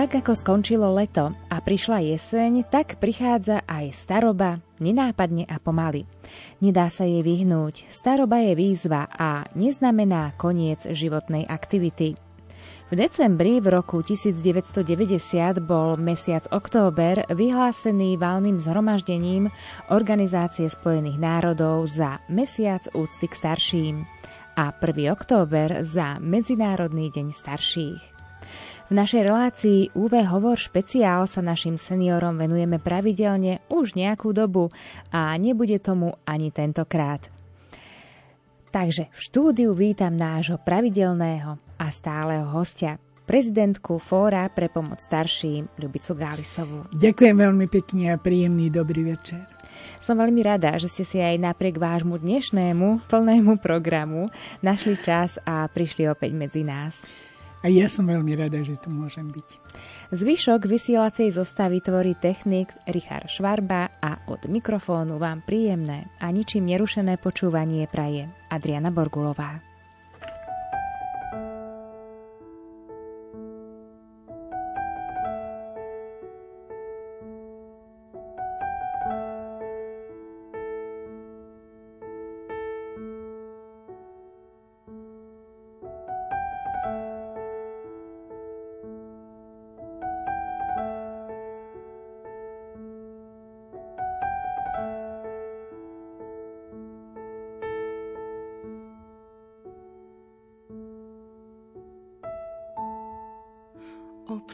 Tak ako skončilo leto a prišla jeseň, tak prichádza aj staroba, nenápadne a pomaly. Nedá sa jej vyhnúť, staroba je výzva a neznamená koniec životnej aktivity. V decembri v roku 1990 bol mesiac október vyhlásený valným zhromaždením Organizácie spojených národov za mesiac úcty k starším a 1. október za Medzinárodný deň starších. V našej relácii UV Hovor špeciál sa našim seniorom venujeme pravidelne už nejakú dobu a nebude tomu ani tentokrát. Takže v štúdiu vítam nášho pravidelného a stáleho hostia, prezidentku Fóra pre pomoc starším Ľubicu Gálisovú. Ďakujem veľmi pekne a príjemný dobrý večer. Som veľmi rada, že ste si aj napriek vášmu dnešnému plnému programu našli čas a prišli opäť medzi nás. A ja som veľmi rada, že tu môžem byť. Zvyšok vysielacej zostavy tvorí technik Richard Švarba a od mikrofónu vám príjemné a ničím nerušené počúvanie praje Adriana Borgulová.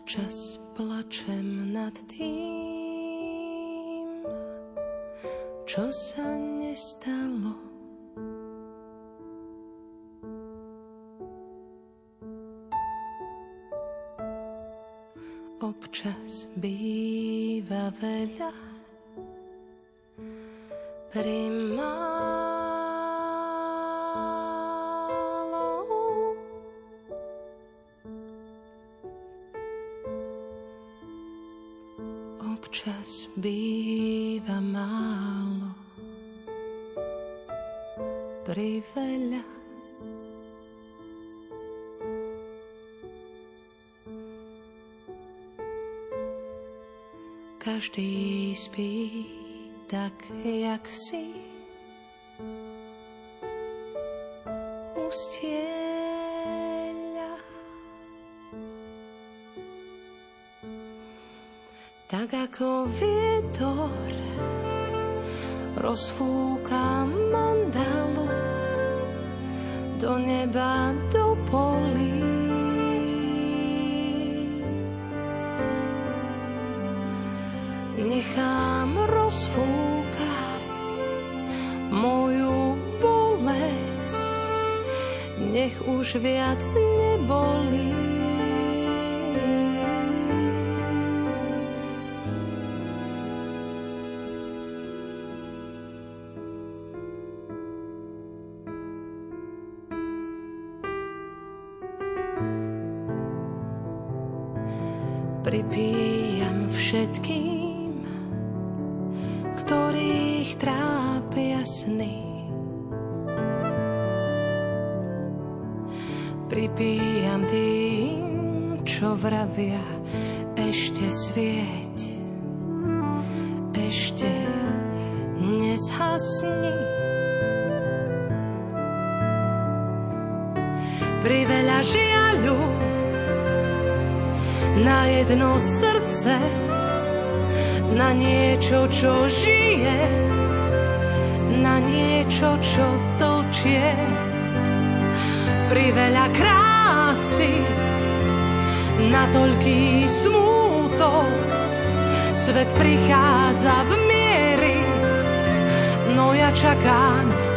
Občas plačem nad tým, čo sa nestalo. Občas býva veľa tak ako vietor rozfúka mandalu do neba, do polí. Nechám rozfúkať moju bolesť, nech už viac nebolí. Pripíjam všetkým, ktorých trápia sny. Pripíjam tým, čo vravia, ešte svieť, ešte nezhasni. Na jedno srdce, na niečo, čo žije, na niečo, čo tlčie. Priveľa krásy, na toľký smútok, svet prichádza v miery, no ja čakám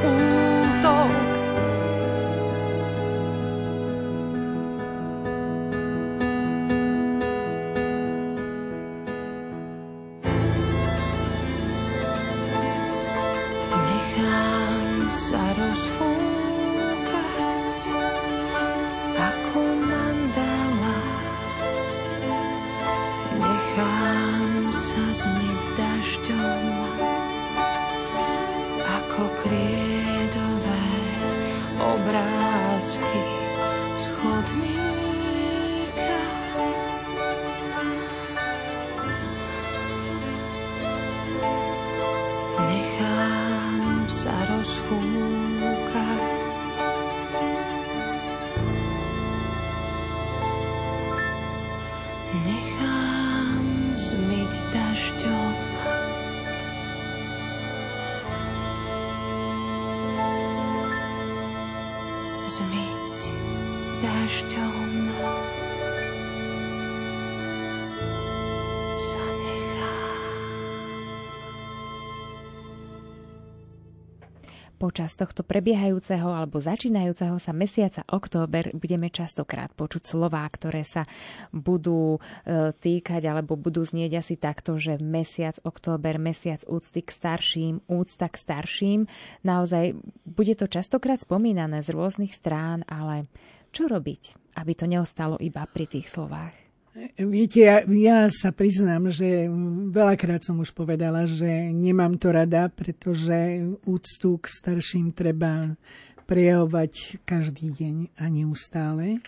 Počas tohto prebiehajúceho alebo začínajúceho sa mesiaca október budeme častokrát počuť slová, ktoré sa budú e, týkať alebo budú znieť asi takto, že mesiac október, mesiac úcty k starším, úcta k starším. Naozaj bude to častokrát spomínané z rôznych strán, ale čo robiť, aby to neostalo iba pri tých slovách? Viete, ja, ja sa priznám, že veľakrát som už povedala, že nemám to rada, pretože úctu k starším treba prejavovať každý deň a neustále.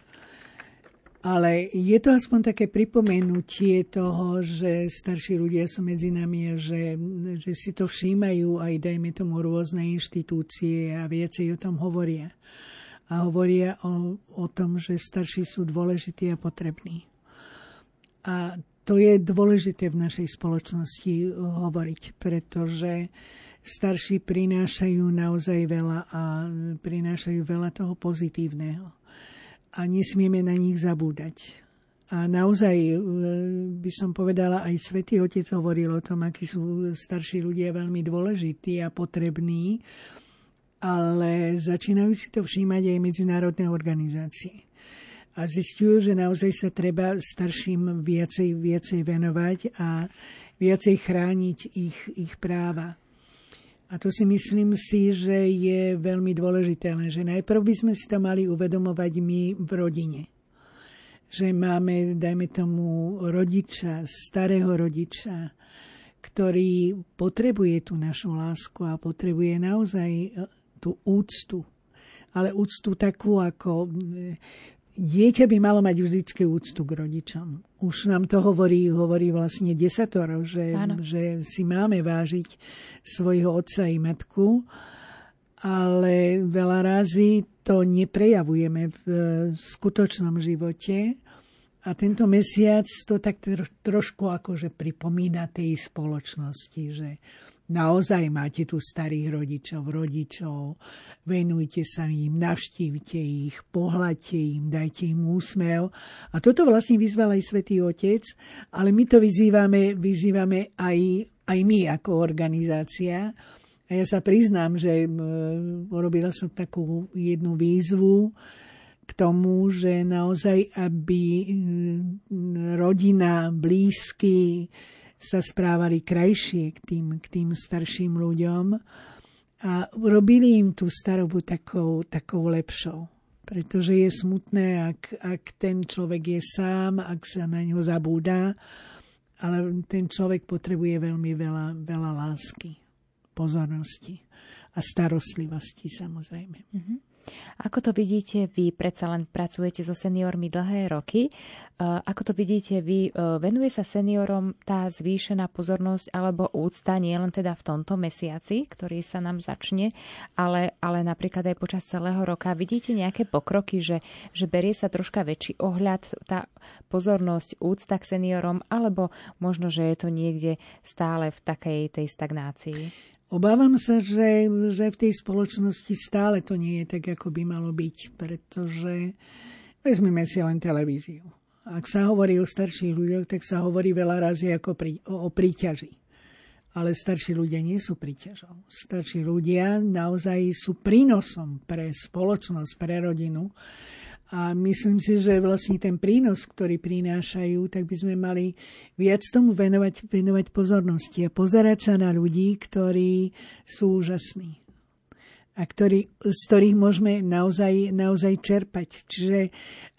Ale je to aspoň také pripomenutie toho, že starší ľudia sú medzi nami a že, že si to všímajú aj, dajme tomu, rôzne inštitúcie a viacej o tom hovoria. A hovoria o, o tom, že starší sú dôležití a potrební. A to je dôležité v našej spoločnosti hovoriť, pretože starší prinášajú naozaj veľa a prinášajú veľa toho pozitívneho. A nesmieme na nich zabúdať. A naozaj e, by som povedala, aj Svetý Otec hovoril o tom, akí sú starší ľudia veľmi dôležití a potrební, ale začínajú si to všímať aj medzinárodné organizácie a zistujú, že naozaj sa treba starším viacej, viacej venovať a viacej chrániť ich, ich práva. A to si myslím si, že je veľmi dôležité, lenže najprv by sme si to mali uvedomovať my v rodine. Že máme, dajme tomu, rodiča, starého rodiča, ktorý potrebuje tú našu lásku a potrebuje naozaj e, tú úctu. Ale úctu takú, ako dieťa by malo mať vždycky úctu k rodičom. Už nám to hovorí, hovorí vlastne desatoro, že, že si máme vážiť svojho otca i matku, ale veľa razy to neprejavujeme v skutočnom živote. A tento mesiac to tak trošku akože pripomína tej spoločnosti, že naozaj máte tu starých rodičov, rodičov, venujte sa im, navštívte ich, pohľadte im, dajte im úsmev. A toto vlastne vyzval aj Svetý Otec, ale my to vyzývame, vyzývame aj, aj my ako organizácia. A ja sa priznám, že urobila som takú jednu výzvu, k tomu, že naozaj, aby rodina, blízky, sa správali krajšie k tým, k tým starším ľuďom a urobili im tú starobu takou, takou lepšou. Pretože je smutné, ak, ak ten človek je sám, ak sa na ňo zabúda, ale ten človek potrebuje veľmi veľa, veľa lásky, pozornosti a starostlivosti samozrejme. Mm-hmm. Ako to vidíte vy, predsa len pracujete so seniormi dlhé roky, e, ako to vidíte vy, e, venuje sa seniorom tá zvýšená pozornosť alebo úcta nie len teda v tomto mesiaci, ktorý sa nám začne, ale, ale napríklad aj počas celého roka. Vidíte nejaké pokroky, že, že berie sa troška väčší ohľad, tá pozornosť, úcta k seniorom, alebo možno, že je to niekde stále v takej tej stagnácii? Obávam sa, že, že v tej spoločnosti stále to nie je tak, ako by malo byť, pretože vezmeme si len televíziu. Ak sa hovorí o starších ľuďoch, tak sa hovorí veľa razy ako pri, o, o príťaži. Ale starší ľudia nie sú príťažou. Starší ľudia naozaj sú prínosom pre spoločnosť, pre rodinu a myslím si, že vlastne ten prínos, ktorý prinášajú, tak by sme mali viac tomu venovať, venovať pozornosti a pozerať sa na ľudí, ktorí sú úžasní a ktorý, z ktorých môžeme naozaj, naozaj čerpať. Čiže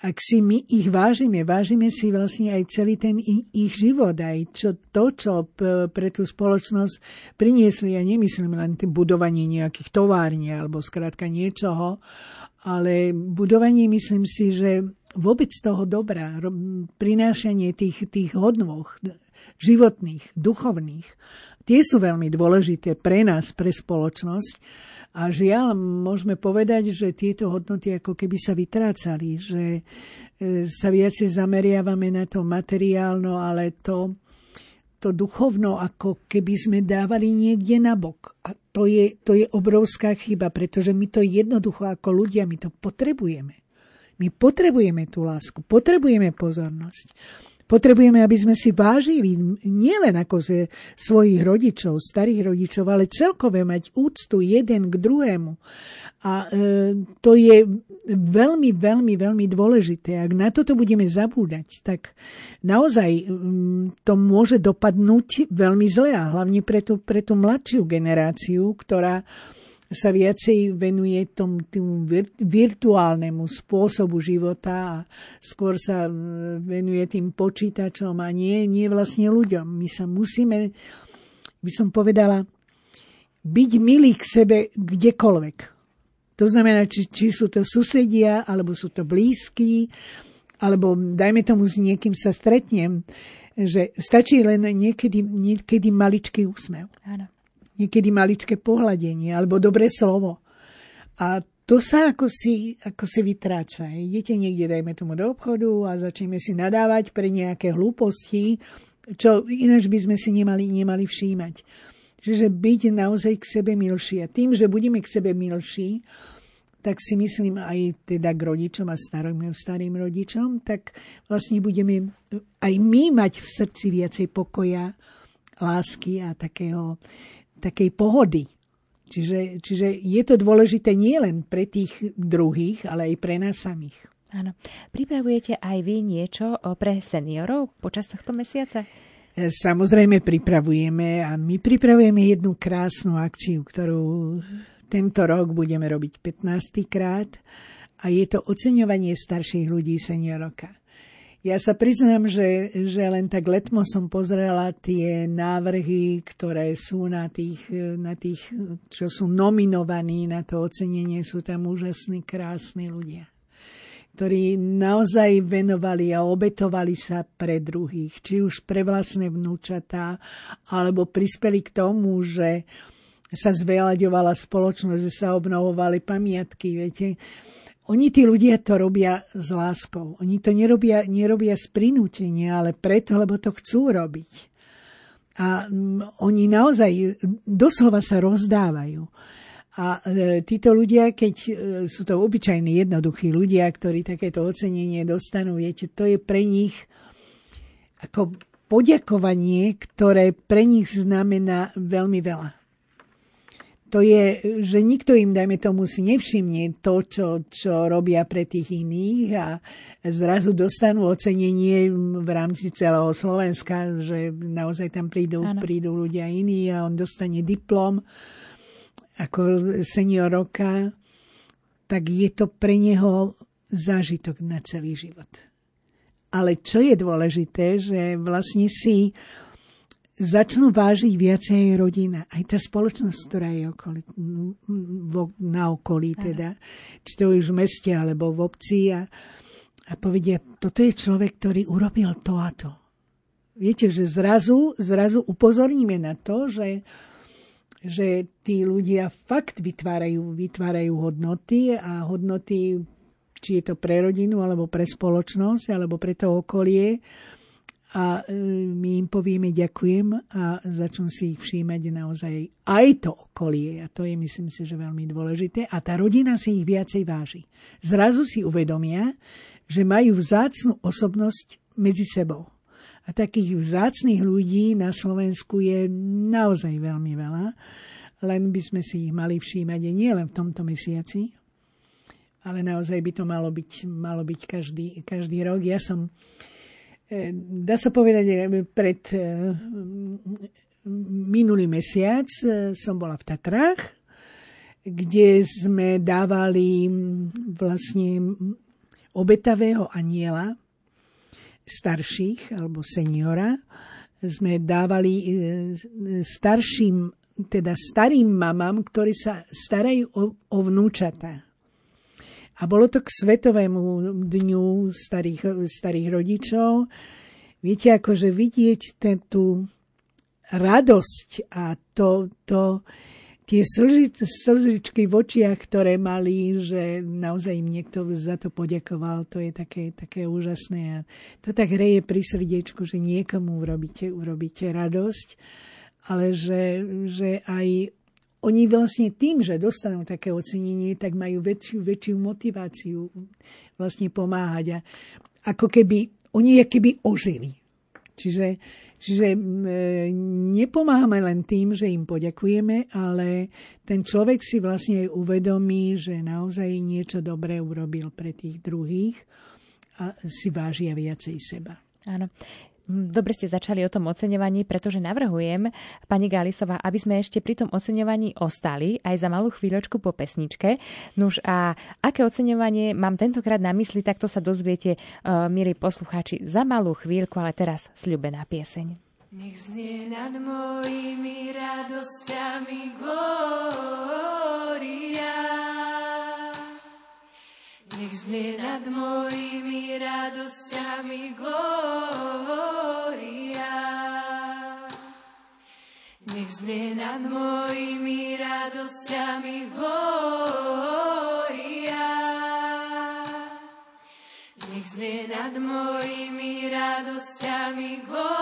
ak si my ich vážime, vážime si vlastne aj celý ten ich život, aj čo, to, čo pre tú spoločnosť priniesli. Ja nemyslím len budovanie nejakých tovární alebo skrátka niečoho, ale budovanie myslím si, že vôbec toho dobra, prinášanie tých, tých hodnoch životných, duchovných, Tie sú veľmi dôležité pre nás, pre spoločnosť. A žiaľ, môžeme povedať, že tieto hodnoty ako keby sa vytrácali, že e, sa viacej zameriavame na to materiálno, ale to, to duchovno ako keby sme dávali niekde na bok. A to je, to je obrovská chyba, pretože my to jednoducho ako ľudia, my to potrebujeme. My potrebujeme tú lásku, potrebujeme pozornosť. Potrebujeme, aby sme si vážili nielen akože svojich rodičov, starých rodičov, ale celkové mať úctu jeden k druhému. A e, to je veľmi, veľmi, veľmi dôležité. Ak na toto budeme zabúdať, tak naozaj mm, to môže dopadnúť veľmi zle a hlavne pre tú, pre tú mladšiu generáciu, ktorá sa viacej venuje tom, tomu virtuálnemu spôsobu života a skôr sa venuje tým počítačom a nie, nie vlastne ľuďom. My sa musíme, by som povedala, byť milí k sebe kdekoľvek. To znamená, či, či sú to susedia, alebo sú to blízki, alebo dajme tomu s niekým sa stretnem, že stačí len niekedy, niekedy maličký úsmev. Áno niekedy maličké pohľadenie alebo dobré slovo. A to sa ako si, ako si vytráca. Idete niekde, dajme tomu do obchodu a začneme si nadávať pre nejaké hlúposti, čo ináč by sme si nemali, nemali všímať. Čiže byť naozaj k sebe milší. A tým, že budeme k sebe milší, tak si myslím aj teda k rodičom a starým, starým rodičom, tak vlastne budeme aj my mať v srdci viacej pokoja, lásky a takého, takej pohody. Čiže, čiže je to dôležité nielen pre tých druhých, ale aj pre nás samých. Áno. Pripravujete aj vy niečo pre seniorov počas tohto mesiaca? E, samozrejme pripravujeme a my pripravujeme jednu krásnu akciu, ktorú tento rok budeme robiť 15. krát a je to oceňovanie starších ľudí senioroka. Ja sa priznám, že, že len tak letmo som pozrela tie návrhy, ktoré sú na tých, na tých, čo sú nominovaní na to ocenenie. Sú tam úžasní, krásni ľudia ktorí naozaj venovali a obetovali sa pre druhých, či už pre vlastné vnúčatá, alebo prispeli k tomu, že sa zveľaďovala spoločnosť, že sa obnovovali pamiatky. Viete, oni tí ľudia to robia s láskou. Oni to nerobia, nerobia z prinútenia, ale preto, lebo to chcú robiť. A mm, oni naozaj doslova sa rozdávajú. A e, títo ľudia, keď e, sú to obyčajní, jednoduchí ľudia, ktorí takéto ocenenie dostanú, viete, to je pre nich ako poďakovanie, ktoré pre nich znamená veľmi veľa to je, že nikto im, dajme tomu, si nevšimne to, čo, čo robia pre tých iných a zrazu dostanú ocenenie v rámci celého Slovenska, že naozaj tam prídu, prídu ľudia iní a on dostane diplom ako senior roka, tak je to pre neho zážitok na celý život. Ale čo je dôležité, že vlastne si začnú vážiť viacej rodina. Aj tá spoločnosť, ktorá je okoli, na okolí, teda, či to už v meste alebo v obci a, a povedia, toto je človek, ktorý urobil to a to. Viete, že zrazu, zrazu upozorníme na to, že, že tí ľudia fakt vytvárajú, vytvárajú hodnoty a hodnoty, či je to pre rodinu, alebo pre spoločnosť, alebo pre to okolie, a e, my im povieme ďakujem a začnú si ich všímať naozaj aj to okolie. A to je, myslím si, že veľmi dôležité. A tá rodina si ich viacej váži. Zrazu si uvedomia, že majú vzácnu osobnosť medzi sebou. A takých vzácných ľudí na Slovensku je naozaj veľmi veľa. Len by sme si ich mali všímať nie len v tomto mesiaci, ale naozaj by to malo byť, malo byť každý, každý rok. Ja som dá sa povedať, pred e, minulý mesiac e, som bola v Tatrách, kde sme dávali vlastne obetavého aniela starších alebo seniora. Sme dávali starším, teda starým mamám, ktorí sa starajú o, o vnúčatá. A bolo to k Svetovému dňu starých, starých rodičov. Viete, akože vidieť ten, tú radosť a to, to, tie slži, slžičky v očiach, ktoré mali, že naozaj im niekto za to poďakoval, to je také, také úžasné a to tak hreje pri srdiečku, že niekomu urobíte, urobíte radosť, ale že, že aj oni vlastne tým, že dostanú také ocenenie, tak majú väčšiu, väčšiu motiváciu vlastne pomáhať. A ako keby, oni keby ožili. Čiže, čiže e, nepomáhame len tým, že im poďakujeme, ale ten človek si vlastne uvedomí, že naozaj niečo dobré urobil pre tých druhých a si vážia viacej seba. Áno. Dobre ste začali o tom oceňovaní, pretože navrhujem, pani Galisová, aby sme ešte pri tom oceňovaní ostali aj za malú chvíľočku po pesničke. Nuž a aké oceňovanie mám tentokrát na mysli, tak to sa dozviete, uh, milí poslucháči, za malú chvíľku, ale teraz sľubená pieseň. Nech znie nad mojimi radosťami gloria. Nech znie nad mojimi radosťami glória. Znie nad mojimi radosťami glória. Nech znie nad mojimi radosťami glória.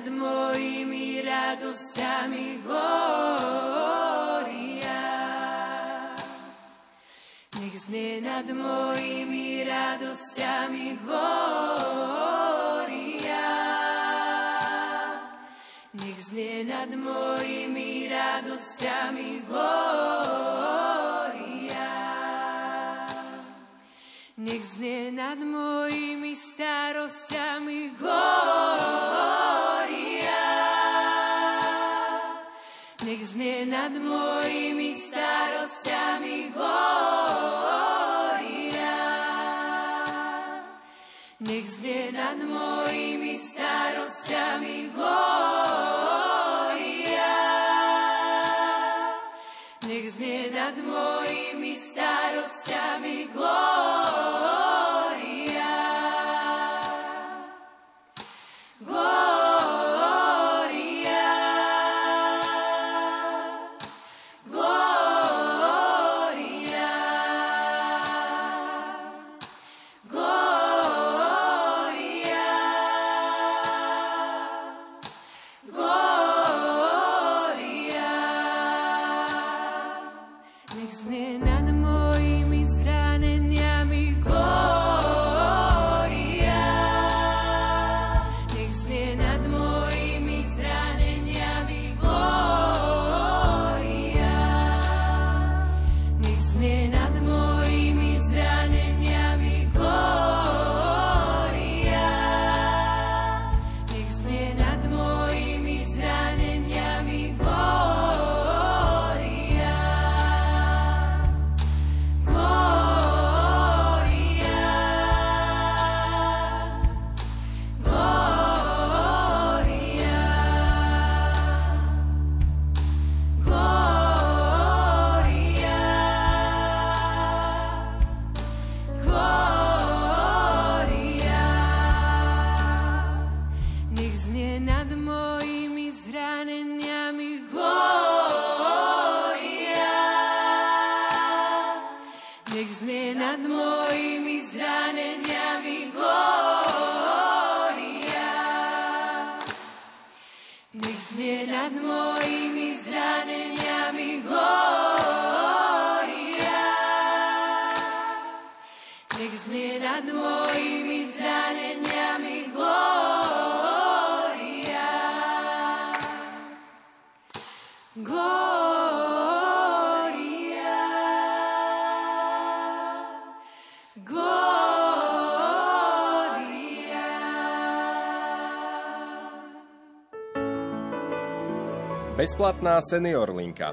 Nad mojimi radosťami glória. Nech znie nad mojimi radosťami glória. Nech znie nad mojimi radosťami glória. Nech znie nad mojimi starosťami glória. Nad mojimi starosťami glória. Nech znie nad mojimi starosťami glória. Nech znie nad mojimi starosťami glória. Bezplatná senior linka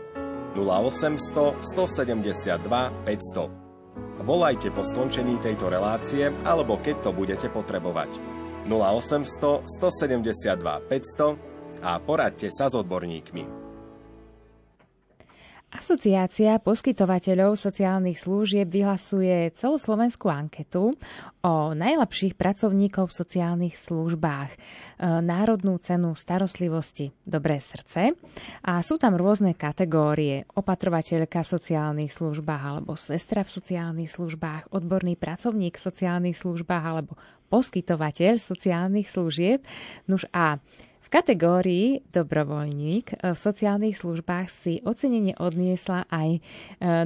0800 172 500. Volajte po skončení tejto relácie alebo keď to budete potrebovať. 0800 172 500 a poradte sa s odborníkmi. Asociácia poskytovateľov sociálnych služieb vyhlasuje celoslovenskú anketu o najlepších pracovníkov v sociálnych službách, e, národnú cenu starostlivosti Dobré srdce a sú tam rôzne kategórie, opatrovateľka v sociálnych službách alebo sestra v sociálnych službách, odborný pracovník v sociálnych službách alebo poskytovateľ sociálnych služieb. Nuž a v kategórii dobrovoľník eh, v sociálnych službách si ocenenie odniesla aj eh,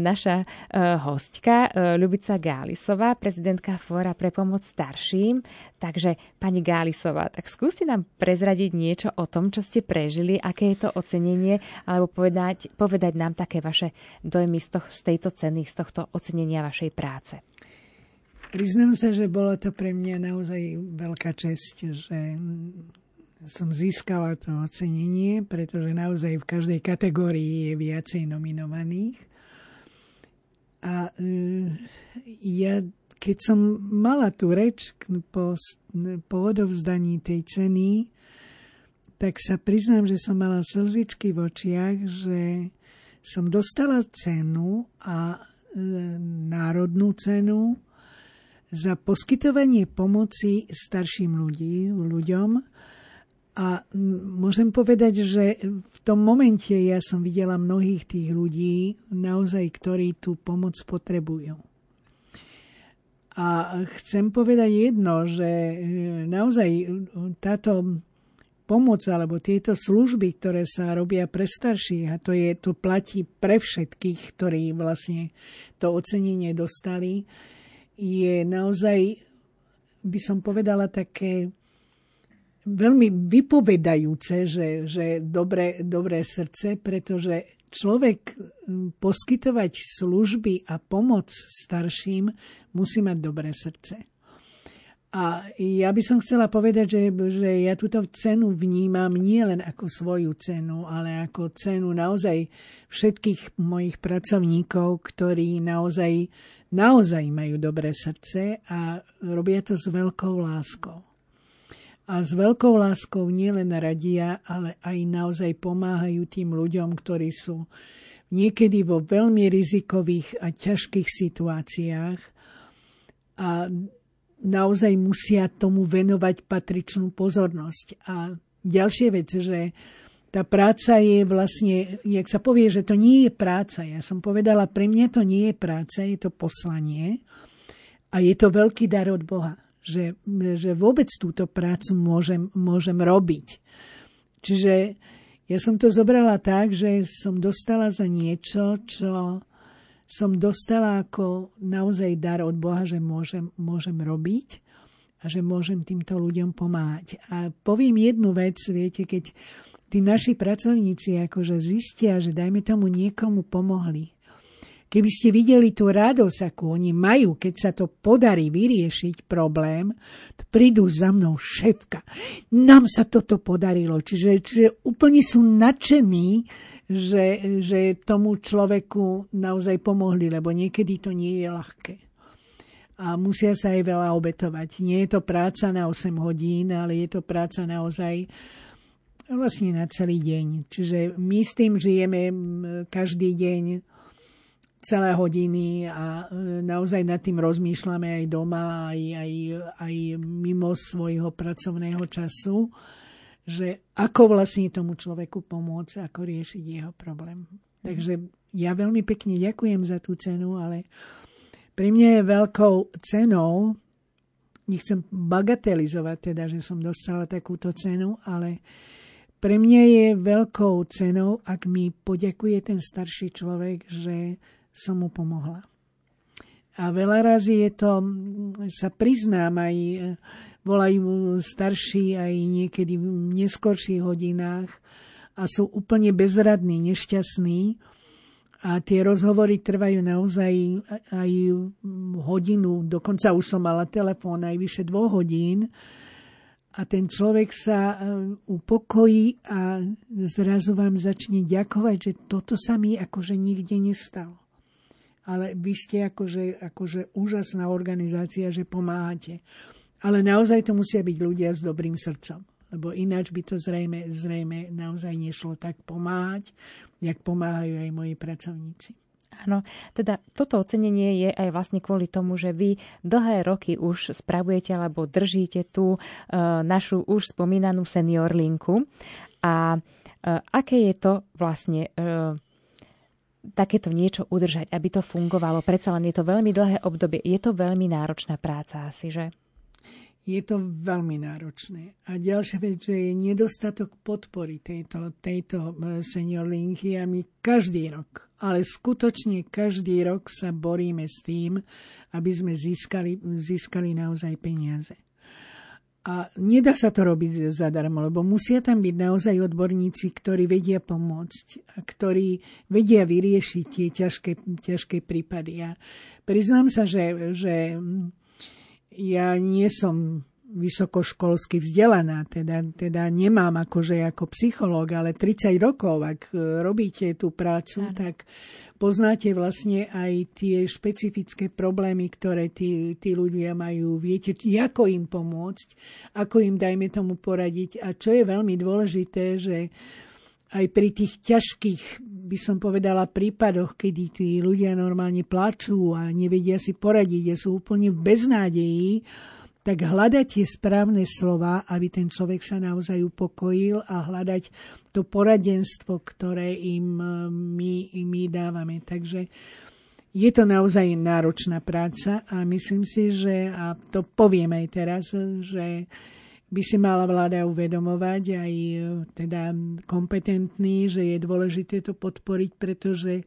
naša eh, hostka Ľubica Gálisová, prezidentka Fóra pre pomoc starším. Takže, pani Gálisová, tak skúste nám prezradiť niečo o tom, čo ste prežili, aké je to ocenenie, alebo povedať, povedať nám také vaše dojmy z, toho, z tejto ceny, z tohto ocenenia vašej práce. Priznám sa, že bola to pre mňa naozaj veľká česť, že som získala to ocenenie, pretože naozaj v každej kategórii je viacej nominovaných. A e, ja, keď som mala tú reč po, po odovzdaní tej ceny, tak sa priznám, že som mala slzičky v očiach, že som dostala cenu a e, národnú cenu za poskytovanie pomoci starším ľudí, ľuďom, a môžem povedať, že v tom momente ja som videla mnohých tých ľudí, naozaj, ktorí tú pomoc potrebujú. A chcem povedať jedno, že e, naozaj táto pomoc alebo tieto služby, ktoré sa robia pre starších, a to, je, to platí pre všetkých, ktorí vlastne to ocenenie dostali, je naozaj, by som povedala, také veľmi vypovedajúce, že, že dobré, dobré srdce, pretože človek poskytovať služby a pomoc starším musí mať dobré srdce. A ja by som chcela povedať, že, že ja túto cenu vnímam nie len ako svoju cenu, ale ako cenu naozaj všetkých mojich pracovníkov, ktorí naozaj, naozaj majú dobré srdce a robia to s veľkou láskou a s veľkou láskou nielen radia, ale aj naozaj pomáhajú tým ľuďom, ktorí sú niekedy vo veľmi rizikových a ťažkých situáciách a naozaj musia tomu venovať patričnú pozornosť. A ďalšie vec, že tá práca je vlastne, jak sa povie, že to nie je práca. Ja som povedala, pre mňa to nie je práca, je to poslanie a je to veľký dar od Boha že, že vôbec túto prácu môžem, môžem robiť. Čiže ja som to zobrala tak, že som dostala za niečo, čo som dostala ako naozaj dar od Boha, že môžem, môžem robiť a že môžem týmto ľuďom pomáhať. A poviem jednu vec, viete, keď tí naši pracovníci akože zistia, že dajme tomu niekomu pomohli, Keby ste videli tú radosť, akú oni majú, keď sa to podarí vyriešiť problém, prídu za mnou šéfka. Nám sa toto podarilo. Čiže, čiže úplne sú nadšení, že, že tomu človeku naozaj pomohli, lebo niekedy to nie je ľahké. A musia sa aj veľa obetovať. Nie je to práca na 8 hodín, ale je to práca naozaj vlastne na celý deň. Čiže my s tým žijeme každý deň celé hodiny a e, naozaj nad tým rozmýšľame aj doma, aj, aj, aj mimo svojho pracovného času, že ako vlastne tomu človeku pomôcť, ako riešiť jeho problém. Takže ja veľmi pekne ďakujem za tú cenu, ale pre mňa je veľkou cenou, nechcem bagatelizovať teda, že som dostala takúto cenu, ale pre mňa je veľkou cenou, ak mi poďakuje ten starší človek, že som mu pomohla. A veľa razy je to, sa priznám, aj volajú starší aj niekedy v neskorších hodinách a sú úplne bezradní, nešťastní. A tie rozhovory trvajú naozaj aj hodinu, dokonca už som mala telefón aj vyše dvoch hodín. a ten človek sa e, upokojí a zrazu vám začne ďakovať, že toto sa mi akože nikde nestalo. Ale vy ste akože, akože úžasná organizácia, že pomáhate. Ale naozaj to musia byť ľudia s dobrým srdcom. Lebo ináč by to zrejme, zrejme naozaj nešlo tak pomáhať, jak pomáhajú aj moji pracovníci. Áno, teda toto ocenenie je aj vlastne kvôli tomu, že vy dlhé roky už spravujete alebo držíte tú e, našu už spomínanú senior linku. A e, aké je to vlastne e, takéto niečo udržať, aby to fungovalo? Predsa len je to veľmi dlhé obdobie. Je to veľmi náročná práca asi, že? je to veľmi náročné. A ďalšia vec, že je nedostatok podpory tejto, tejto e, senior linky a my každý rok, ale skutočne každý rok sa boríme s tým, aby sme získali, získali naozaj peniaze. A nedá sa to robiť zadarmo, lebo musia tam byť naozaj odborníci, ktorí vedia pomôcť a ktorí vedia vyriešiť tie ťažké, ťažké prípady. A priznám sa, že, že ja nie som vysokoškolsky vzdelaná, teda, teda nemám akože ako psychológ, ale 30 rokov, ak e, robíte tú prácu, ano. tak poznáte vlastne aj tie špecifické problémy, ktoré tí, tí ľudia majú. Viete, ako im pomôcť, ako im, dajme tomu, poradiť. A čo je veľmi dôležité, že aj pri tých ťažkých, by som povedala, prípadoch, kedy tí ľudia normálne plačú a nevedia si poradiť a sú úplne v beznádeji, tak hľadať tie správne slova, aby ten človek sa naozaj upokojil a hľadať to poradenstvo, ktoré im e, my, my dávame. Takže je to naozaj náročná práca a myslím si, že, a to poviem aj teraz, že by si mala vláda uvedomovať aj e, teda kompetentný, že je dôležité to podporiť, pretože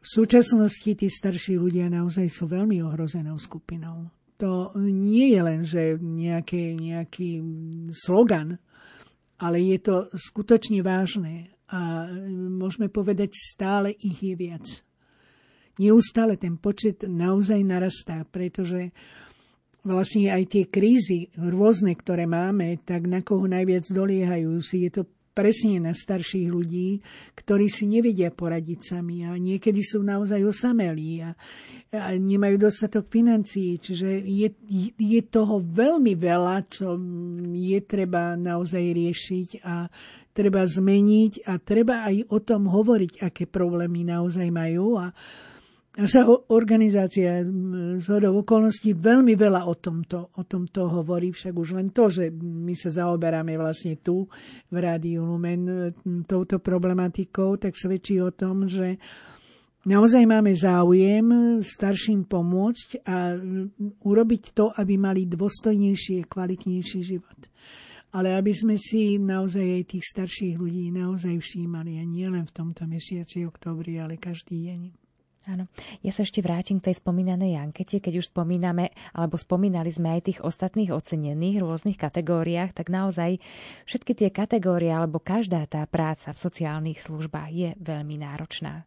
v súčasnosti tí starší ľudia naozaj sú veľmi ohrozenou skupinou. To nie je len, že nejaké, nejaký slogan, ale je to skutočne vážne a môžeme povedať, stále ich je viac. Neustále ten počet naozaj narastá, pretože vlastne aj tie krízy rôzne, ktoré máme, tak na koho najviac doliehajú. Si je to presne na starších ľudí, ktorí si nevedia poradiť sami a niekedy sú naozaj osamelí a, a nemajú dostatok financií. Čiže je, je toho veľmi veľa, čo je treba naozaj riešiť a treba zmeniť a treba aj o tom hovoriť, aké problémy naozaj majú a Naša organizácia z hodov okolností veľmi veľa o tomto, o tomto hovorí, však už len to, že my sa zaoberáme vlastne tu v Rádiu Lumen touto problematikou, tak svedčí o tom, že naozaj máme záujem starším pomôcť a urobiť to, aby mali dôstojnejší a kvalitnejší život. Ale aby sme si naozaj aj tých starších ľudí naozaj všímali a nie len v tomto mesiaci oktobri, ale každý deň. Áno. Ja sa ešte vrátim k tej spomínanej ankete. Keď už spomíname, alebo spomínali sme aj tých ostatných ocenených rôznych kategóriách, tak naozaj všetky tie kategórie, alebo každá tá práca v sociálnych službách je veľmi náročná.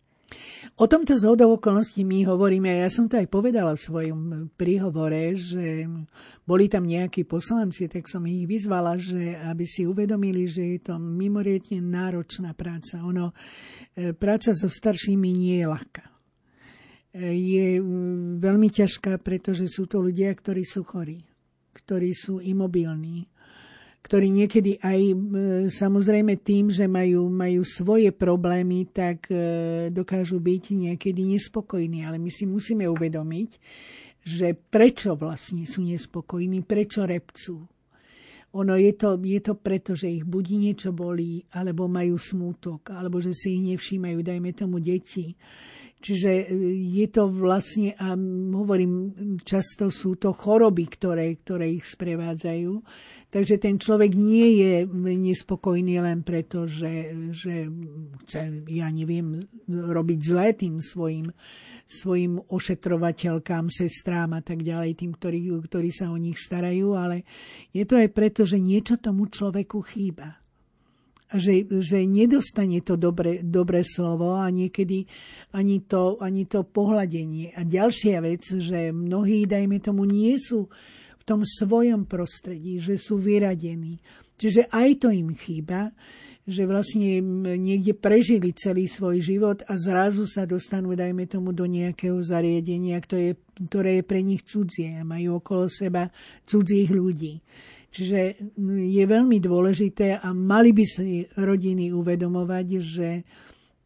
O tomto zhodou okolností my hovoríme, ja som to aj povedala v svojom príhovore, že boli tam nejakí poslanci, tak som ich vyzvala, že aby si uvedomili, že je to mimoriadne náročná práca. Ono, e, práca so staršími nie je ľahká je mm, veľmi ťažká, pretože sú to ľudia, ktorí sú chorí, ktorí sú imobilní, ktorí niekedy aj mm, samozrejme tým, že majú, majú svoje problémy, tak e, dokážu byť niekedy nespokojní. Ale my si musíme uvedomiť, že prečo vlastne sú nespokojní, prečo repcú. Ono je to, je to preto, že ich buď niečo bolí, alebo majú smútok, alebo že si ich nevšímajú, dajme tomu deti Čiže e, je to vlastne, a hovorím, často sú to choroby, ktoré, ktoré ich sprevádzajú. Takže ten človek nie je nespokojný len preto, že, že chce, ja neviem, robiť zlé tým svojim, svojim ošetrovateľkám, sestrám a tak ďalej, tým, ktorí, ktorí sa o nich starajú, ale je to aj preto, že niečo tomu človeku chýba že, že nedostane to dobré, dobré slovo a niekedy ani to, ani to pohľadenie. A ďalšia vec, že mnohí, dajme tomu, nie sú v tom svojom prostredí, že sú vyradení. Čiže aj to im chýba, že vlastne niekde prežili celý svoj život a zrazu sa dostanú, dajme tomu, do nejakého zariadenia, ktoré je, ktoré je pre nich cudzie a majú okolo seba cudzích ľudí. Čiže je veľmi dôležité a mali by si rodiny uvedomovať, že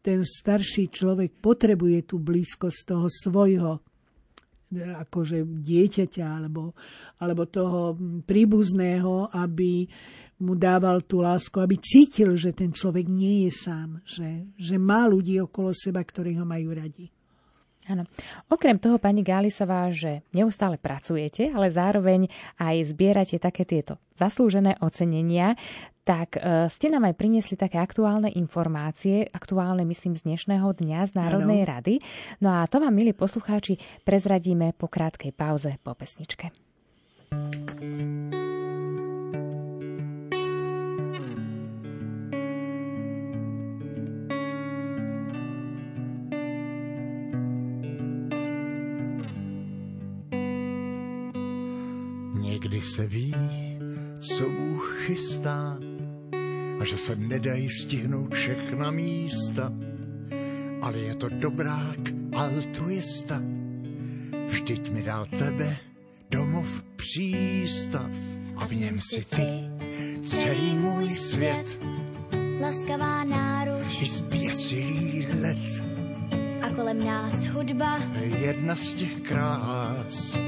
ten starší človek potrebuje tú blízkosť toho svojho akože dieťaťa alebo, alebo toho príbuzného, aby mu dával tú lásku, aby cítil, že ten človek nie je sám, že, že má ľudí okolo seba, ktorí ho majú radi. Áno. Okrem toho, pani Gálisová, že neustále pracujete, ale zároveň aj zbierate také tieto zaslúžené ocenenia, tak e, ste nám aj priniesli také aktuálne informácie, aktuálne myslím z dnešného dňa z Národnej ano. rady. No a to vám, milí poslucháči, prezradíme po krátkej pauze po pesničke. Někdy se ví, co Bůh chystá a že se nedají stihnout všechna místa, ale je to dobrák altruista. Vždyť mi dal tebe domov přístav a v něm si ty celý můj svět. Laskavá náruč. I zběsilý let a kolem nás hudba. Jedna z těch krás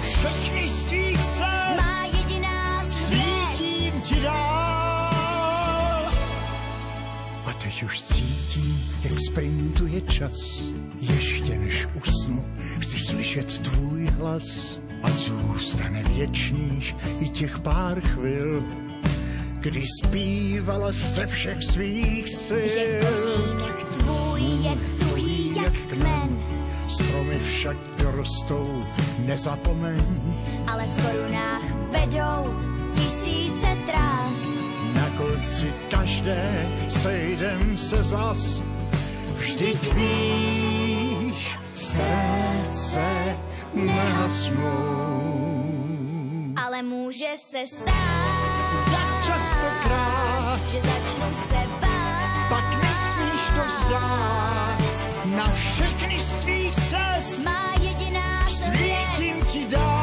Všechny z tvých cest. Má jediná svítím ti dál. A teď už cítím, jak sprintuje čas. Ještě než usnu, chci slyšet tvůj hlas. A zůstane věčných i těch pár chvil, kdy zpívala ze všech svých sil. Že kořínek tvůj je tuhý jak kmen, stromy však rostou, nezapomeň. Ale v korunách vedou tisíce trás. Na konci každé sejdem se zas, vždyť víš, srdce nehasnou. Ale může se stát, tak častokrát, že začnu se bát, to vzdát na všechny z tvých cest. Má jediná Svítím ti dál.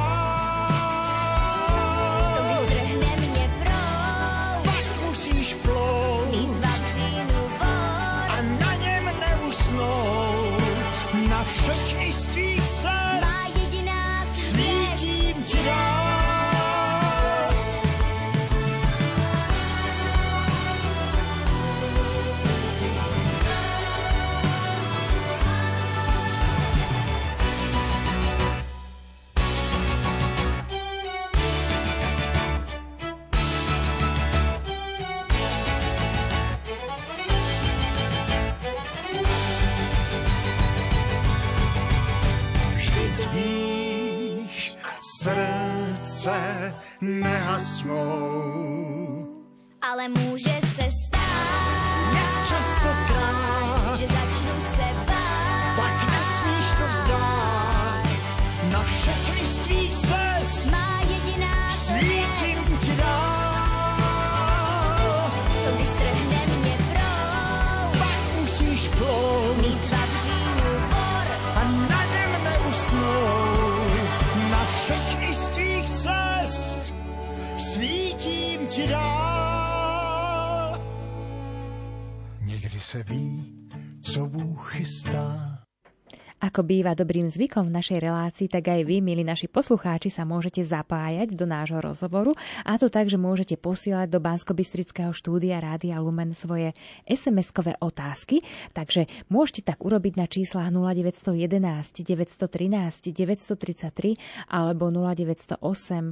Nehasnou. Ale může se ví, co Bůh chystá. Ako býva dobrým zvykom v našej relácii, tak aj vy, milí naši poslucháči, sa môžete zapájať do nášho rozhovoru a to tak, že môžete posielať do bansko štúdia Rádia Lumen svoje SMS-kové otázky, takže môžete tak urobiť na číslach 0911 913 933 alebo 0908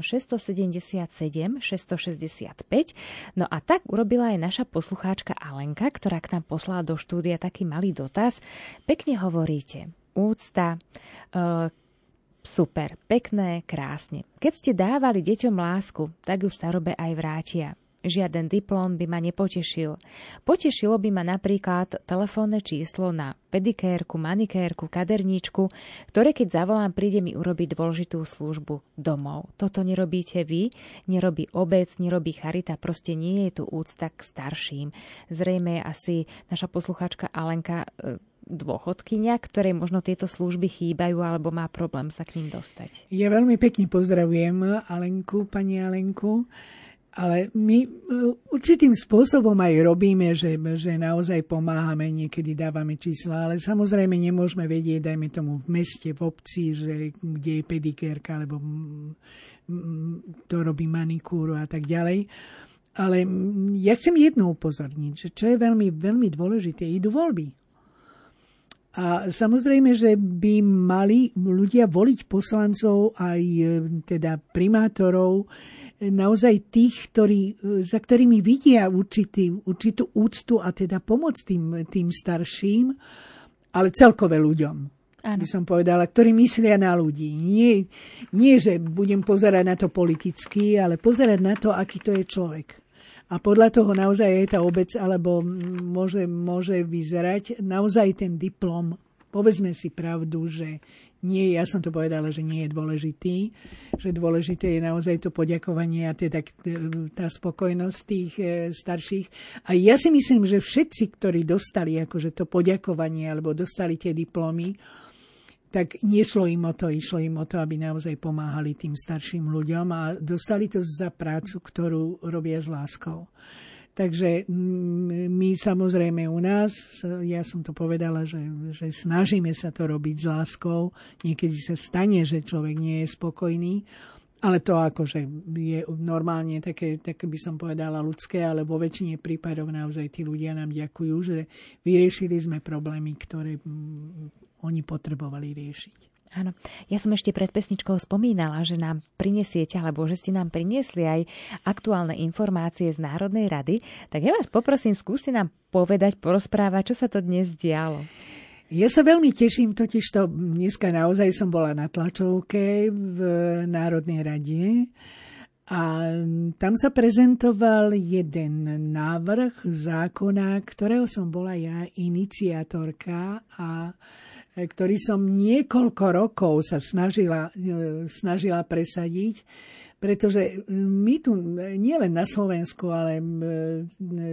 677 665. No a tak urobila aj naša poslucháčka Alenka, ktorá k nám poslala do štúdia taký malý dotaz. Pekne hovoríte úcta, e, super, pekné, krásne. Keď ste dávali deťom lásku, tak ju starobe aj vrátia. Žiaden diplom by ma nepotešil. Potešilo by ma napríklad telefónne číslo na pedikérku, manikérku, kaderníčku, ktoré keď zavolám, príde mi urobiť dôležitú službu domov. Toto nerobíte vy, nerobí obec, nerobí charita, proste nie je tu úcta k starším. Zrejme asi naša poslucháčka Alenka e, dôchodkynia, ktorej možno tieto služby chýbajú alebo má problém sa k ním dostať. Ja veľmi pekne pozdravujem Alenku, pani Alenku. Ale my e, určitým spôsobom aj robíme, že, že naozaj pomáhame, niekedy dávame čísla, ale samozrejme nemôžeme vedieť, dajme tomu v meste, v obci, že kde je pedikérka, alebo to robí manikúru a tak ďalej. Ale ja chcem jedno upozorniť, že čo je veľmi, veľmi dôležité, idú voľby. A samozrejme, že by mali ľudia voliť poslancov aj e, teda primátorov, e, naozaj tých, ktorí, e, za ktorými vidia určitý, určitú úctu a teda pomoc tým, tým starším, ale celkové ľuďom. Ano. by som povedala, ktorí myslia na ľudí. Nie, nie, že budem pozerať na to politicky, ale pozerať na to, aký to je človek a podľa toho naozaj je tá obec, alebo môže, môže vyzerať naozaj ten diplom. Povedzme si pravdu, že nie, ja som to povedala, že nie je dôležitý, že dôležité je naozaj to poďakovanie a teda tá spokojnosť tých e, starších. A ja si myslím, že všetci, ktorí dostali akože to poďakovanie alebo dostali tie diplomy, tak nešlo im o to, išlo im o to, aby naozaj pomáhali tým starším ľuďom a dostali to za prácu, ktorú robia s láskou. Takže mm, my samozrejme u nás, ja som to povedala, že, že snažíme sa to robiť s láskou. Niekedy sa stane, že človek nie je spokojný, ale to akože je normálne také, také by som povedala ľudské, ale vo väčšine prípadov naozaj tí ľudia nám ďakujú, že vyriešili sme problémy, ktoré oni potrebovali riešiť. Áno. Ja som ešte pred pesničkou spomínala, že nám prinesiete, alebo že ste nám priniesli aj aktuálne informácie z Národnej rady. Tak ja vás poprosím, skúste nám povedať, porozprávať, čo sa to dnes dialo. Ja sa veľmi teším, totiž to dneska naozaj som bola na tlačovke v Národnej rade a tam sa prezentoval jeden návrh zákona, ktorého som bola ja iniciatorka a ktorý som niekoľko rokov sa snažila, e, snažila presadiť, pretože my tu nielen na Slovensku, ale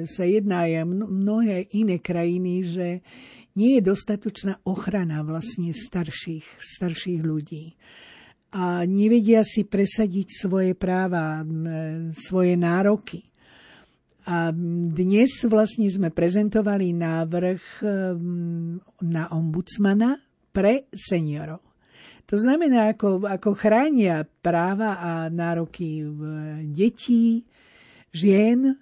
sa jedná aj mnohé iné krajiny, že nie je dostatočná ochrana vlastne starších, starších ľudí. A nevedia si presadiť svoje práva, svoje nároky. A dnes vlastne sme prezentovali návrh ehm, na ombudsmana pre seniorov. To znamená, ako, ako chránia práva a nároky detí, žien,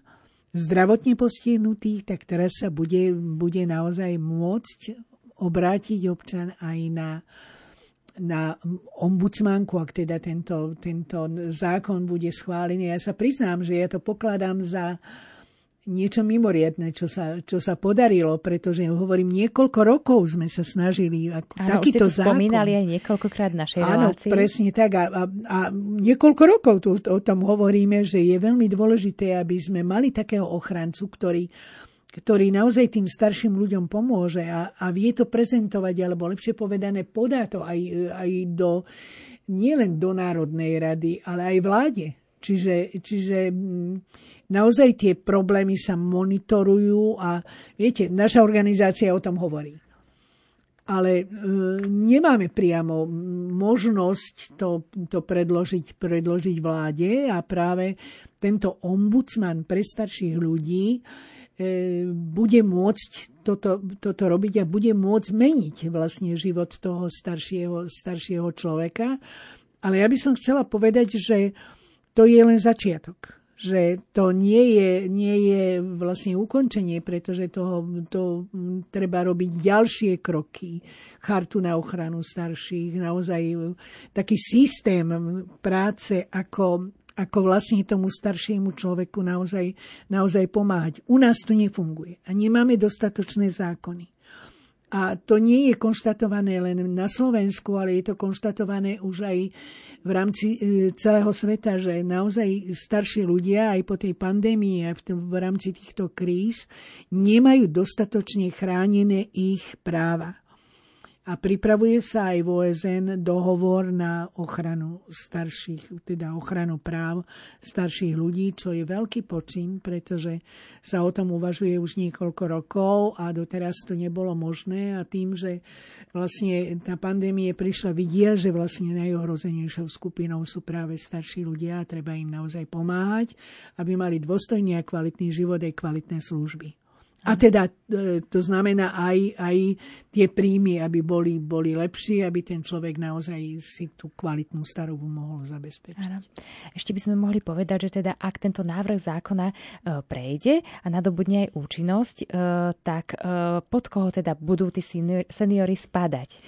zdravotne postihnutých, tak teraz sa bude, bude naozaj môcť obrátiť občan aj na, na ombudsmanku, ak teda tento, tento zákon bude schválený. Ja sa priznám, že ja to pokladám za uh, niečo mimoriadne, čo sa, čo sa podarilo, pretože hovorím, niekoľko rokov sme sa snažili ako Áno, takýto už ste zákon. spomínali aj niekoľkokrát v našej Áno, relácii. presne tak. A, a, a niekoľko rokov tu o tom hovoríme, že je veľmi dôležité, aby sme mali takého ochrancu, ktorý ktorý naozaj tým starším ľuďom pomôže a, a vie to prezentovať, alebo lepšie povedané, podá to aj, aj do, nielen do Národnej rady, ale aj vláde. Čiže, čiže mm, naozaj tie problémy sa monitorujú a viete, naša organizácia o tom hovorí. Ale e, nemáme priamo možnosť to, to predložiť, predložiť vláde a práve tento ombudsman pre starších ľudí bude môcť toto, toto robiť a bude môcť meniť vlastne život toho staršieho, staršieho človeka. Ale ja by som chcela povedať, že to je len začiatok že to nie je, nie je vlastne ukončenie, pretože toho, to treba robiť ďalšie kroky. Chartu na ochranu starších, naozaj taký systém práce, ako, ako vlastne tomu staršiemu človeku naozaj, naozaj pomáhať. U nás to nefunguje a nemáme dostatočné zákony. A to nie je konštatované len na Slovensku, ale je to konštatované už aj v rámci e, celého sveta, že naozaj starší ľudia aj po tej pandémii a v rámci týchto kríz nemajú dostatočne chránené ich práva a pripravuje sa aj v OSN dohovor na ochranu starších, teda ochranu práv starších ľudí, čo je veľký počin, pretože sa o tom uvažuje už niekoľko rokov a doteraz to nebolo možné a tým, že vlastne tá pandémie prišla, vidia, že vlastne najohrozenejšou skupinou sú práve starší ľudia a treba im naozaj pomáhať, aby mali dôstojný a kvalitný život aj kvalitné služby. A teda e, to znamená aj, aj tie príjmy, aby boli, boli lepšie, aby ten človek naozaj si tú kvalitnú starobu mohol zabezpečiť. Áno. Ešte by sme mohli povedať, že teda ak tento návrh zákona e, prejde a nadobudne aj účinnosť, e, tak pod koho teda budú tí seniory spadať?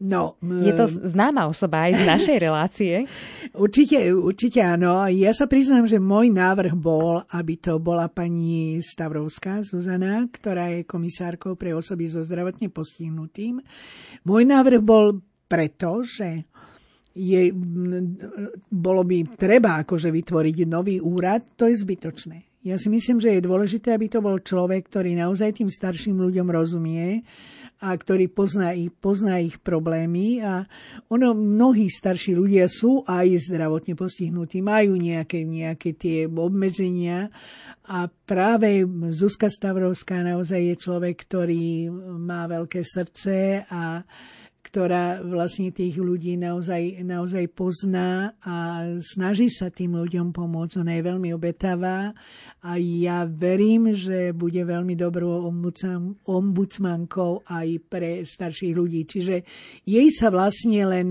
No, Je to známa osoba aj z našej relácie? Určite, určite áno. Ja sa priznám, že môj návrh bol, aby to bola pani Stavrovská Zuzana, ktorá je komisárkou pre osoby so zdravotne postihnutým. Môj návrh bol preto, že je, bolo by treba akože vytvoriť nový úrad, to je zbytočné. Ja si myslím, že je dôležité, aby to bol človek, ktorý naozaj tým starším ľuďom rozumie a ktorý pozná ich, pozná ich problémy. A ono, mnohí starší ľudia sú aj zdravotne postihnutí, majú nejaké, nejaké tie obmedzenia a práve Zuzka Stavrovská naozaj je človek, ktorý má veľké srdce a ktorá vlastne tých ľudí naozaj, naozaj pozná a snaží sa tým ľuďom pomôcť. Ona je veľmi obetavá a ja verím, že bude veľmi dobrou ombudsmankou aj pre starších ľudí. Čiže jej sa vlastne len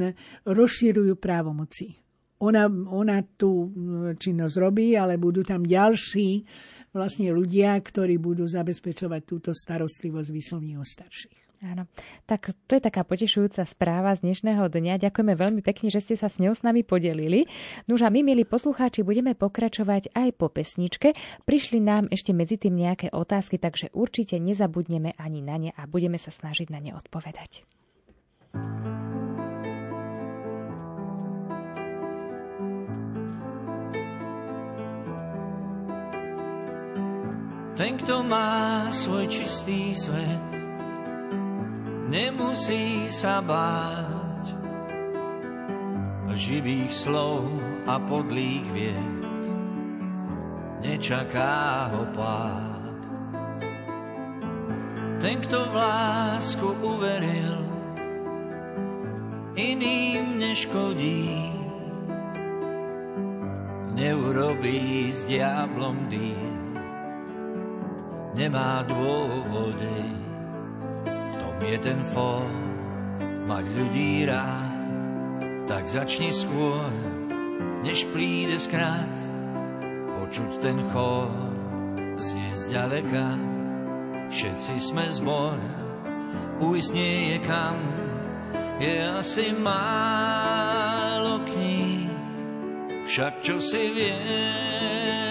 rozširujú právomoci. Ona, ona tú činnosť robí, ale budú tam ďalší vlastne ľudia, ktorí budú zabezpečovať túto starostlivosť vyslovne o starších. Áno, tak to je taká potešujúca správa z dnešného dňa. Ďakujeme veľmi pekne, že ste sa s ňou s nami podelili. Nuž a my, milí poslucháči, budeme pokračovať aj po pesničke. Prišli nám ešte medzi tým nejaké otázky, takže určite nezabudneme ani na ne a budeme sa snažiť na ne odpovedať. Ten, kto má svoj čistý svet, nemusí sa báť živých slov a podlých vied. Nečaká ho pád. Ten, kto v lásku uveril, iným neškodí. Neurobí s diablom dým, nemá dôvody je ten fór. Mať ľudí rád, tak začni skôr, než príde skrát, počuť ten chór znie zďaleka. Všetci sme zbor, ujsť nie je kam, je asi málo kníh, však čo si vieme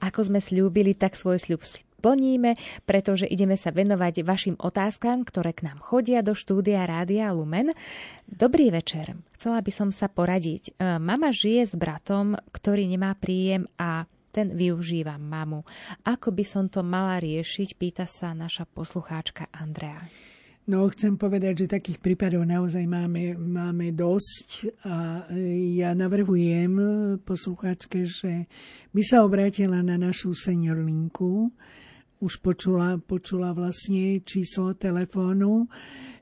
Ako sme slúbili, tak svoj sľub plníme, pretože ideme sa venovať vašim otázkam, ktoré k nám chodia do štúdia Rádia Lumen. Dobrý večer. Chcela by som sa poradiť. E, mama žije s bratom, ktorý nemá príjem a ten využíva mamu. Ako by som to mala riešiť, pýta sa naša poslucháčka Andrea. No, chcem povedať, že takých prípadov naozaj máme, máme dosť a ja navrhujem poslucháčke, že by sa obrátila na našu senior linku, už počula, počula vlastne číslo telefónu.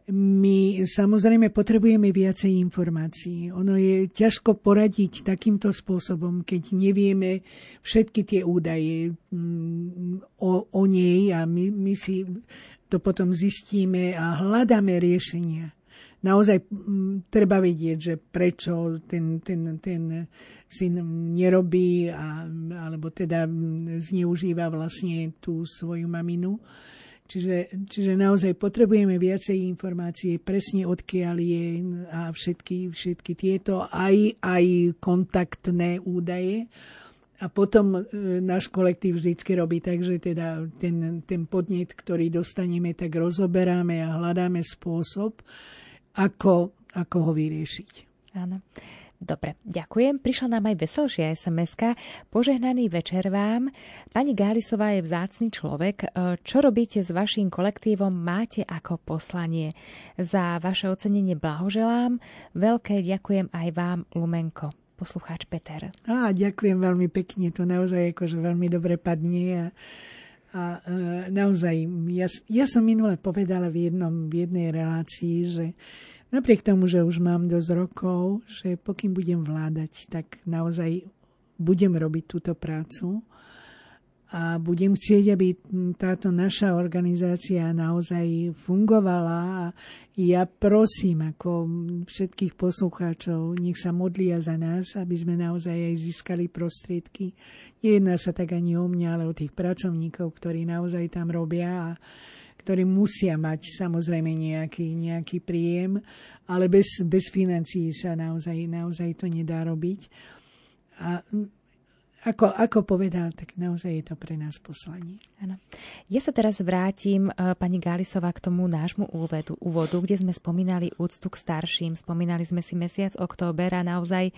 My samozrejme potrebujeme viacej informácií. Ono je ťažko poradiť takýmto spôsobom, keď nevieme všetky tie údaje mm, o, o nej a my, my si to potom zistíme a hľadáme riešenia naozaj m, treba vedieť, že prečo ten, ten, ten syn nerobí a, alebo teda zneužíva vlastne tú svoju maminu. Čiže, čiže naozaj potrebujeme viacej informácie, presne odkiaľ je a všetky, všetky tieto, aj, aj kontaktné údaje. A potom e, náš kolektív vždycky robí tak, že teda ten, ten podnet, ktorý dostaneme, tak rozoberáme a hľadáme spôsob, ako, ako ho vyriešiť. Áno. Dobre, ďakujem. Prišla nám aj veselšia sms Požehnaný večer vám. Pani Gálisová je vzácný človek. E, čo robíte s vašim kolektívom? Máte ako poslanie. Za vaše ocenenie blahoželám. Veľké ďakujem aj vám, Lumenko. Poslucháč Peter. Á, ďakujem veľmi pekne. To naozaj akože veľmi dobre padne. A a e, naozaj, ja, ja som minule povedala v, jednom, v jednej relácii, že napriek tomu, že už mám dosť rokov, že pokým budem vládať, tak naozaj budem robiť túto prácu a budem chcieť, aby táto naša organizácia naozaj fungovala. A ja prosím ako všetkých poslucháčov, nech sa modlia za nás, aby sme naozaj aj získali prostriedky. Nejedná sa tak ani o mňa, ale o tých pracovníkov, ktorí naozaj tam robia a ktorí musia mať samozrejme nejaký, nejaký príjem, ale bez, bez financií sa naozaj, naozaj to nedá robiť. A ako, ako povedal, tak naozaj je to pre nás poslanie. Ano. Ja sa teraz vrátim, e, pani Gálisová, k tomu nášmu úvodu, úvodu, kde sme spomínali úctu k starším, spomínali sme si mesiac október a naozaj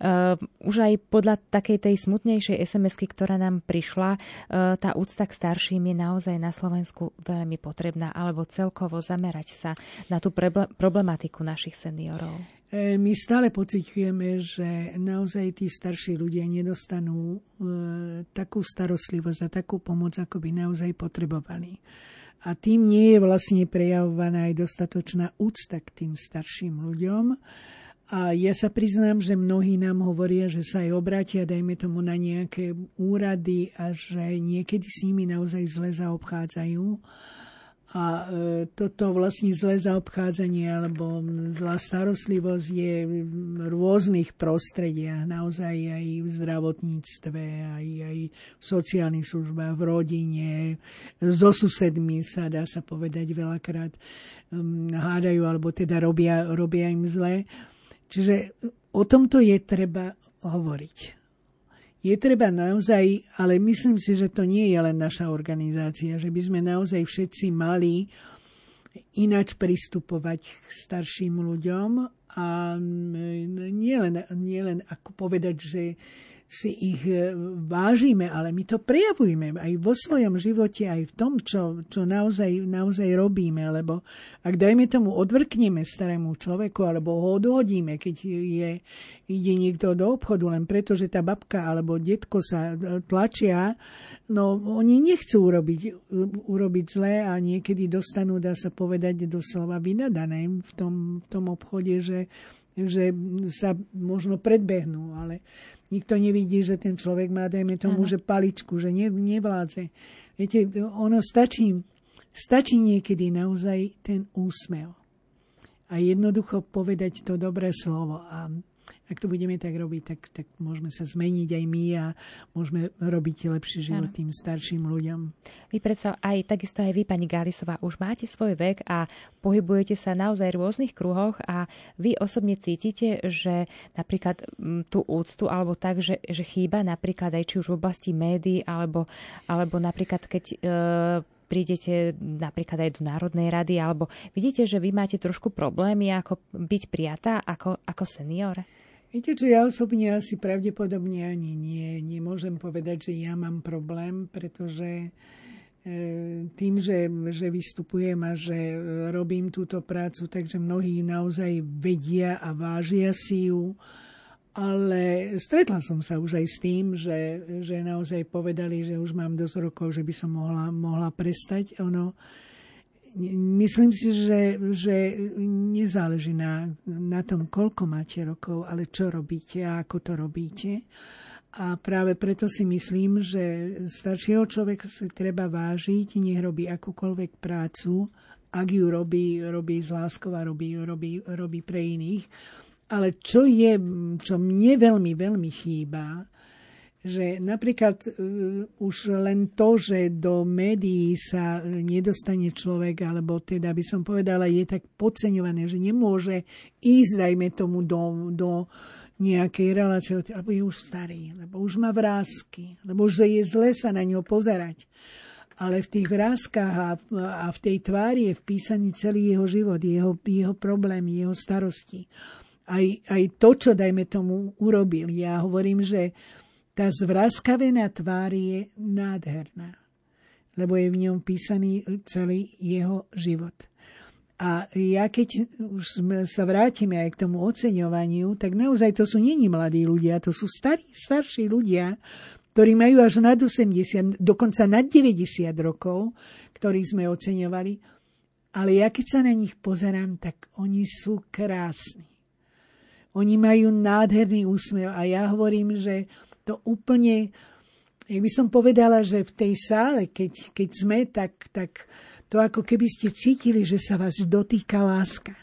uh, už aj podľa takej tej smutnejšej sms ktorá nám prišla, uh, tá úcta k starším je naozaj na Slovensku veľmi potrebná, alebo celkovo zamerať sa na tú problematiku našich seniorov. E, my stále pociťujeme, že naozaj tí starší ľudia nedostanú e, takú starostlivosť a takú pomoc, ako by naozaj potrebovali. A tým nie je vlastne prejavovaná aj dostatočná úcta k tým starším ľuďom. A ja sa priznám, že mnohí nám hovoria, že sa aj obrátia, dajme tomu, na nejaké úrady a že niekedy s nimi naozaj zle zaobchádzajú a e, toto vlastne zlé zaobchádzanie alebo zlá starostlivosť je v rôznych prostrediach, naozaj aj v zdravotníctve, aj, aj v sociálnych službách, v rodine, so susedmi sa dá sa povedať veľakrát um, hádajú alebo teda robia, robia im zle. Čiže o tomto je treba hovoriť je treba naozaj, ale myslím si, že to nie je len naša organizácia, že by sme naozaj všetci mali ináč pristupovať k starším ľuďom a nielen nie len ako povedať, že si ich e, vážime, ale my to prejavujeme aj vo svojom živote, aj v tom, čo, čo naozaj, naozaj robíme. Lebo ak dajme tomu odvrkneme starému človeku, alebo ho odhodíme, keď je, ide niekto do obchodu, len preto, že tá babka alebo detko sa tlačia, no oni nechcú urobiť, urobiť zlé a niekedy dostanú, dá sa povedať, doslova vynadané v tom, v tom obchode, že, že sa možno predbehnú, ale Nikto nevidí, že ten človek má, dajme tomu, ano. že paličku, že ne, nevládze. Viete, ono stačí, stačí niekedy naozaj ten úsmev. A jednoducho povedať to dobré slovo. A ak to budeme tak robiť, tak, tak môžeme sa zmeniť aj my a môžeme robiť lepší život ano. tým starším ľuďom. Vy predsa aj, takisto aj vy, pani Gálisová, už máte svoj vek a pohybujete sa naozaj v rôznych kruhoch a vy osobne cítite, že napríklad tú úctu alebo tak, že, že chýba napríklad aj či už v oblasti médií alebo, alebo napríklad keď e, prídete napríklad aj do Národnej rady, alebo vidíte, že vy máte trošku problémy, ako byť prijatá ako, ako senior? Viete, že ja osobne asi pravdepodobne ani nie. Nemôžem povedať, že ja mám problém, pretože e, tým, že, že vystupujem a že robím túto prácu, takže mnohí naozaj vedia a vážia si ju. Ale stretla som sa už aj s tým, že, že naozaj povedali, že už mám dosť rokov, že by som mohla, mohla prestať. Ono, myslím si, že, že nezáleží na, na tom, koľko máte rokov, ale čo robíte a ako to robíte. A práve preto si myslím, že staršieho človeka si treba vážiť, nech robí akúkoľvek prácu, ak ju robí, robí z láskou a robí, robí, robí pre iných. Ale čo je, čo mne veľmi, veľmi chýba, že napríklad uh, už len to, že do médií sa nedostane človek, alebo teda by som povedala, je tak podceňované, že nemôže ísť, dajme tomu, do, do nejakej relácie, alebo je už starý, lebo už má vrázky, lebo už je zle sa na ňo pozerať. Ale v tých vrázkach a, a v tej tvári je vpísaný celý jeho život, jeho, jeho problémy, jeho starosti. Aj, aj to, čo, dajme tomu, urobil. Ja hovorím, že tá zvráskavená tvár je nádherná, lebo je v ňom písaný celý jeho život. A ja keď už sa vrátime aj k tomu oceňovaniu, tak naozaj to sú není mladí ľudia, to sú starí, starší ľudia, ktorí majú až nad 80, dokonca nad 90 rokov, ktorých sme oceňovali. Ale ja keď sa na nich pozerám, tak oni sú krásni. Oni majú nádherný úsmev a ja hovorím, že to úplne, jak by som povedala, že v tej sále, keď, keď sme, tak, tak to ako keby ste cítili, že sa vás dotýka láska.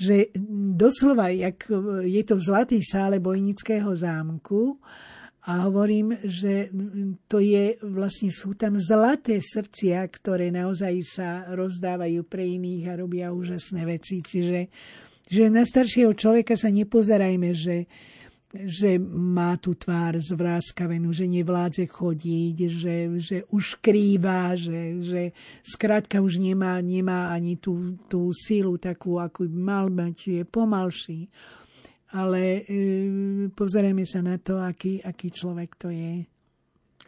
Že doslova, jak je to v Zlatej sále Bojnického zámku, a hovorím, že to je, vlastne sú tam zlaté srdcia, ktoré naozaj sa rozdávajú pre iných a robia úžasné veci. Čiže že na staršieho človeka sa nepozerajme, že, že má tú tvár zvráskavenú, že nevládze chodiť, že, že už krýva, že, že skrátka už nemá, nemá ani tú, tú sílu takú, by mal mať, je pomalší. Ale e, pozrieme sa na to, aký, aký človek to je.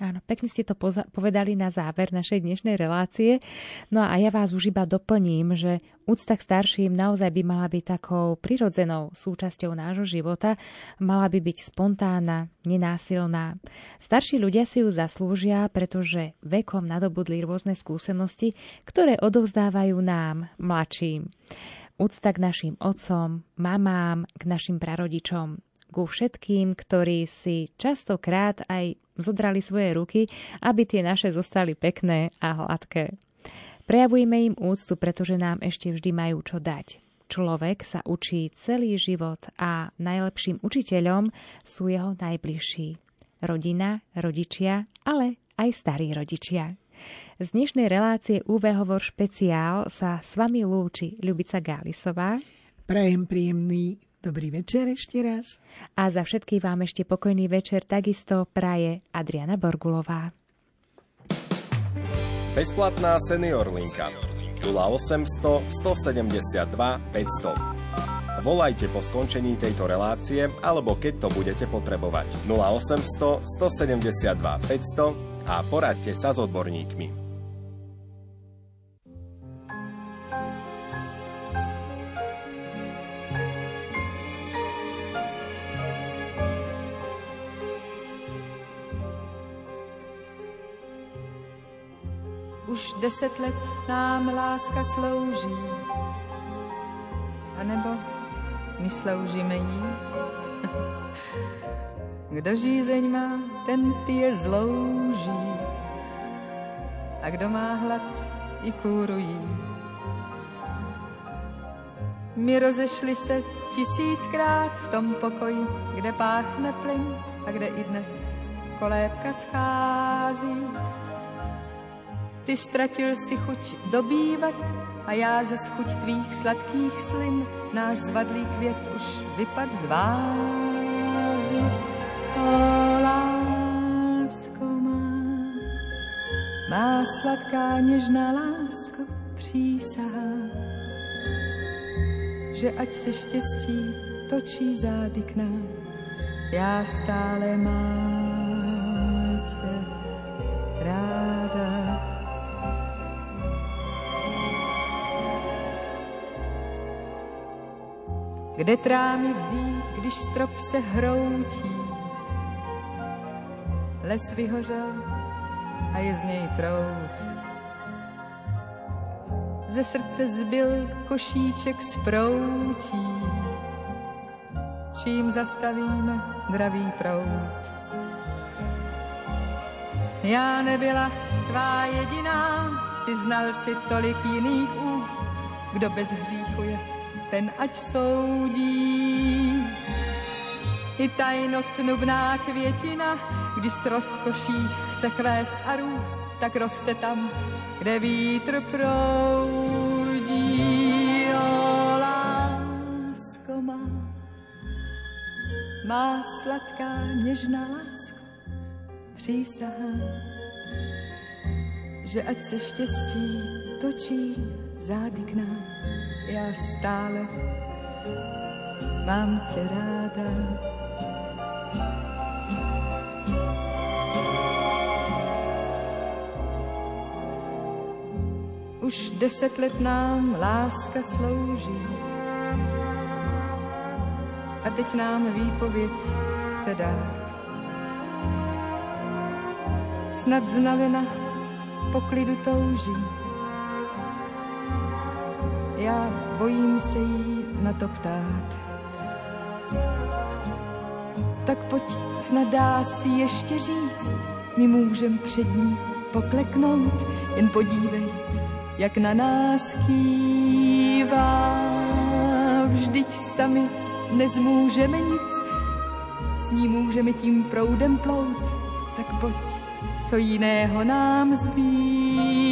Áno, pekne ste to povedali na záver našej dnešnej relácie. No a ja vás už iba doplním, že úcta k starším naozaj by mala byť takou prirodzenou súčasťou nášho života, mala by byť spontánna, nenásilná. Starší ľudia si ju zaslúžia, pretože vekom nadobudli rôzne skúsenosti, ktoré odovzdávajú nám, mladším. Úcta k našim otcom, mamám, k našim prarodičom, ku všetkým, ktorí si častokrát aj zodrali svoje ruky, aby tie naše zostali pekné a hladké. Prejavujme im úctu, pretože nám ešte vždy majú čo dať. Človek sa učí celý život a najlepším učiteľom sú jeho najbližší. Rodina, rodičia, ale aj starí rodičia. Z dnešnej relácie UV Hovor špeciál sa s vami lúči Ľubica Gálisová. Prajem príjemný Dobrý večer ešte raz. A za všetky vám ešte pokojný večer takisto praje Adriana Borgulová. Bezplatná senior linka. 0800 172 500. Volajte po skončení tejto relácie alebo keď to budete potrebovať 0800 172 500 a poradte sa s odborníkmi. Už deset let nám láska slouží, anebo my sloužíme jí. Kdo žízeň má, ten ty je zlouží. A kdo má hlad, i kůru jí. My rozešli se tisíckrát v tom pokoji, kde páchne plyn a kde i dnes kolébka schází. Ty ztratil si chuť dobývat a já ze chuť tvých sladkých slin. Náš zvadlý květ už vypad z vázy. O lásko má, má sladká něžná lásko přísahá, že ať se štěstí točí zády k nám, já stále mám Kde trámy vzít, když strop se hroutí? Les vyhořel a je z něj trout. Ze srdce zbyl košíček z proutí. Čím zastavíme dravý prout? Já nebyla tvá jediná, ty znal si tolik jiných úst, kdo bez hříchu je ten ať soudí. I tajno snubná květina, když s rozkoší chce kvést a růst, tak roste tam, kde vítr proudí. O, lásko má, má sladká, něžná lásko, přísahá, že ať se štěstí točí zády k nám já stále mám tě ráda. Už deset let nám láska slouží a teď nám výpověď chce dát. Snad znamena poklidu touží já bojím se jí na to ptát. Tak pojď, snad dá si ještě říct, my můžem před ní pokleknout, jen podívej, jak na nás kývá. Vždyť sami nezmůžeme nic, s ní můžeme tím proudem plout, tak pojď, co jiného nám zbývá.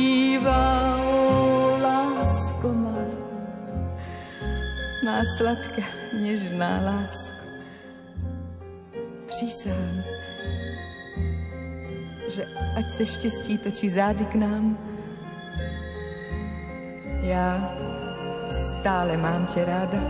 Má sladká, něžná lásko. Přísám, že ať se štěstí točí zády k nám, já stále mám tě ráda.